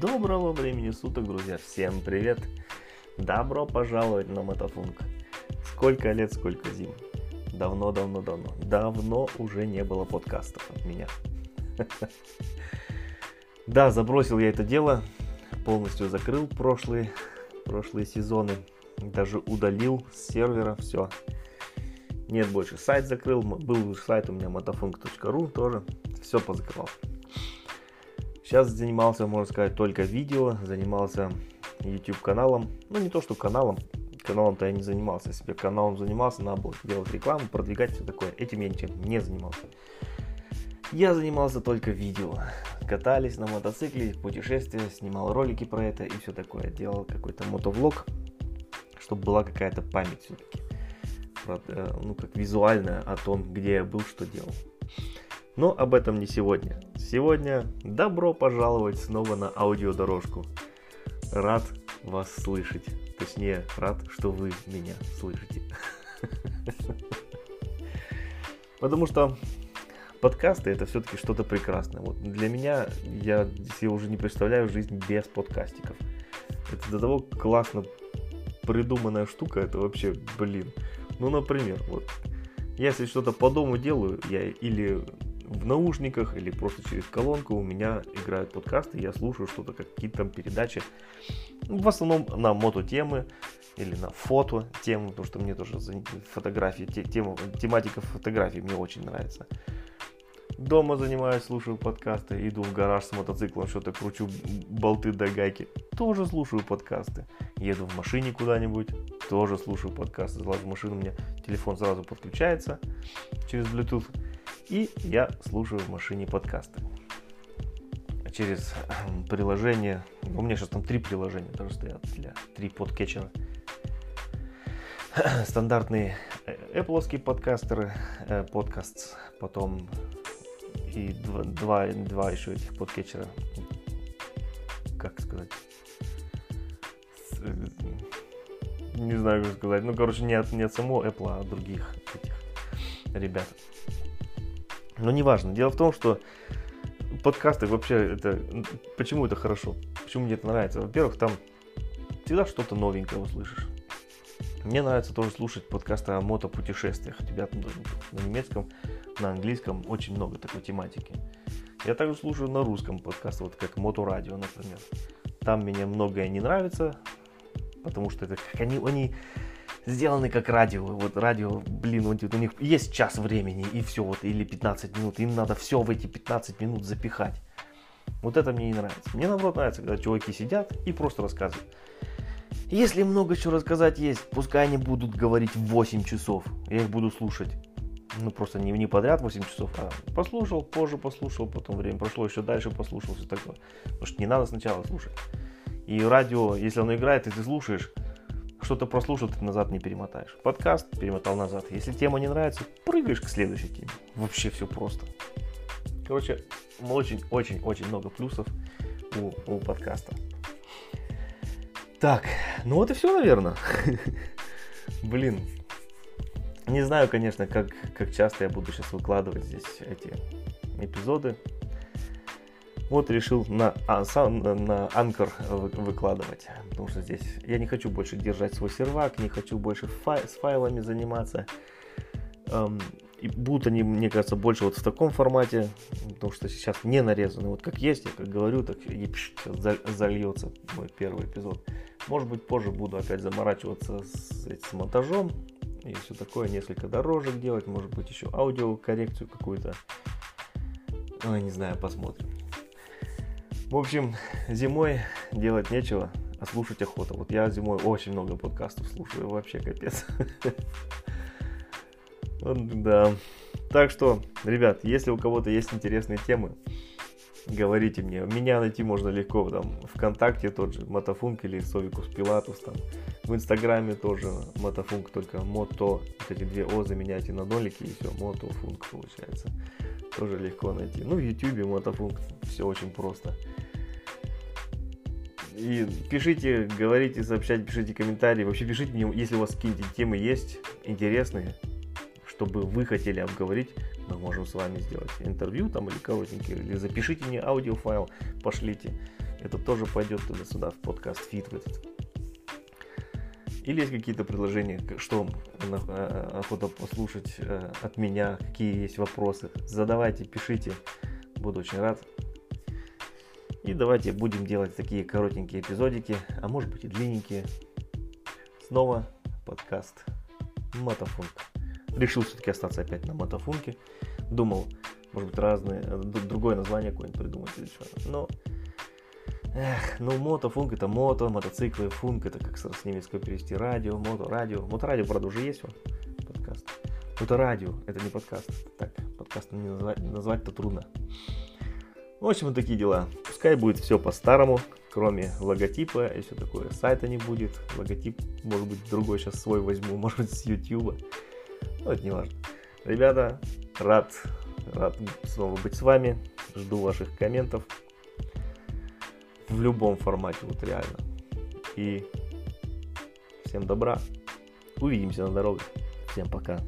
Доброго времени суток, друзья! Всем привет! Добро пожаловать на Мотофунк! Сколько лет, сколько зим! Давно-давно-давно. Давно уже не было подкастов от меня. Да, забросил я это дело, полностью закрыл прошлые, прошлые сезоны, даже удалил с сервера все. Нет больше, сайт закрыл, был сайт у меня motofunk.ru тоже, все позакрывал. Сейчас занимался, можно сказать, только видео, занимался YouTube каналом. Ну, не то, что каналом, каналом-то я не занимался. Бы каналом занимался, надо было делать рекламу, продвигать все такое. Этим я ничем не занимался. Я занимался только видео. Катались на мотоцикле, путешествия, снимал ролики про это и все такое. Делал какой-то мотовлог, чтобы была какая-то память все-таки. Э, ну, как визуальная о том, где я был, что делал. Но об этом не сегодня. Сегодня добро пожаловать снова на аудиодорожку. Рад вас слышать. Точнее, рад, что вы меня слышите. Потому что подкасты это все-таки что-то прекрасное. Вот для меня, я себе уже не представляю жизнь без подкастиков. Это до того классно придуманная штука, это вообще, блин. Ну, например, вот, я если что-то по дому делаю, я или в наушниках или просто через колонку у меня играют подкасты, я слушаю что-то, какие-то там передачи. В основном на мототемы или на фото темы, потому что мне тоже фотографии, тема, тематика фотографий мне очень нравится. Дома занимаюсь, слушаю подкасты, иду в гараж с мотоциклом, что-то кручу болты до гайки, тоже слушаю подкасты. Еду в машине куда-нибудь, тоже слушаю подкасты. Залазу в машину, у меня телефон сразу подключается через Bluetooth и я слушаю в машине подкасты. Через приложение, у меня сейчас там три приложения даже стоят для три подкетчера. Стандартные э, Apple подкастеры, э, подкаст, потом и два, два, два еще этих подкетчера, как сказать, э, не знаю, как сказать, ну, короче, не от, не от самого Apple, а от других этих ребят. Но неважно. Дело в том, что подкасты вообще это... Почему это хорошо? Почему мне это нравится? Во-первых, там всегда что-то новенькое услышишь. Мне нравится тоже слушать подкасты о мотопутешествиях. Там на немецком, на английском очень много такой тематики. Я также слушаю на русском подкаст, вот как Моторадио, например. Там мне многое не нравится, потому что это как они, они сделаны как радио. Вот радио, блин, вот, у них есть час времени и все, вот, или 15 минут. Им надо все в эти 15 минут запихать. Вот это мне не нравится. Мне наоборот нравится, когда чуваки сидят и просто рассказывают. Если много чего рассказать есть, пускай они будут говорить 8 часов. Я их буду слушать. Ну, просто не, не подряд 8 часов, а послушал, позже послушал, потом время прошло, еще дальше послушал, все такое. Потому что не надо сначала слушать. И радио, если оно играет, и ты слушаешь, что-то прослушал, ты назад не перемотаешь. Подкаст перемотал назад. Если тема не нравится, прыгаешь к следующей теме. Вообще все просто. Короче, очень-очень-очень много плюсов у, у подкаста. Так, ну вот и все, наверное. Блин. Не знаю, конечно, как, как часто я буду сейчас выкладывать здесь эти эпизоды. Вот решил на, а, на Anchor выкладывать, потому что здесь я не хочу больше держать свой сервак, не хочу больше фай, с файлами заниматься. Эм, и будут они, мне кажется, больше вот в таком формате, потому что сейчас не нарезаны. Вот как есть, я как говорю, так и пш, зальется мой первый эпизод. Может быть, позже буду опять заморачиваться с, с монтажом и все такое, несколько дорожек делать, может быть, еще аудиокоррекцию какую-то. Ой, не знаю, посмотрим. В общем, зимой делать нечего, а слушать охота. Вот я зимой очень много подкастов слушаю, вообще капец. Да. Так что, ребят, если у кого-то есть интересные темы, говорите мне. Меня найти можно легко там ВКонтакте тот же Мотофунк или Совикус Пилатус там. В Инстаграме тоже Мотофунк, только мото, вот эти две О заменяйте на нолики и все, Мотофунк получается. Тоже легко найти. Ну, в Ютубе Мотофунк, все очень просто. И пишите, говорите, сообщайте, пишите комментарии. Вообще пишите мне, если у вас какие-то темы есть интересные, чтобы вы хотели обговорить, мы можем с вами сделать интервью там или коротенький, или запишите мне аудиофайл, пошлите. Это тоже пойдет туда-сюда в подкаст feed в этот. Или есть какие-то предложения, что охота послушать э, от меня, какие есть вопросы. Задавайте, пишите, буду очень рад. И давайте будем делать такие коротенькие эпизодики, а может быть и длинненькие. Снова подкаст Мотофунк. Решил все-таки остаться опять на Мотофунке. Думал, может быть, разные, э, другое название какое-нибудь придумать или что. Но Эх, ну мотофунк это мото, мотоциклы, функ это как с немецкого перевести радио, мото, радио. Моторадио, правда, уже есть он, подкаст. Это радио, это не подкаст. Так, подкастом не назвать, назвать-то трудно. В общем, вот такие дела. Пускай будет все по-старому, кроме логотипа и все такое. Сайта не будет. Логотип, может быть, другой сейчас свой возьму, может быть, с YouTube. Ну, это не важно. Ребята, рад, рад снова быть с вами. Жду ваших комментов в любом формате, вот реально. И всем добра. Увидимся на дорогах. Всем пока.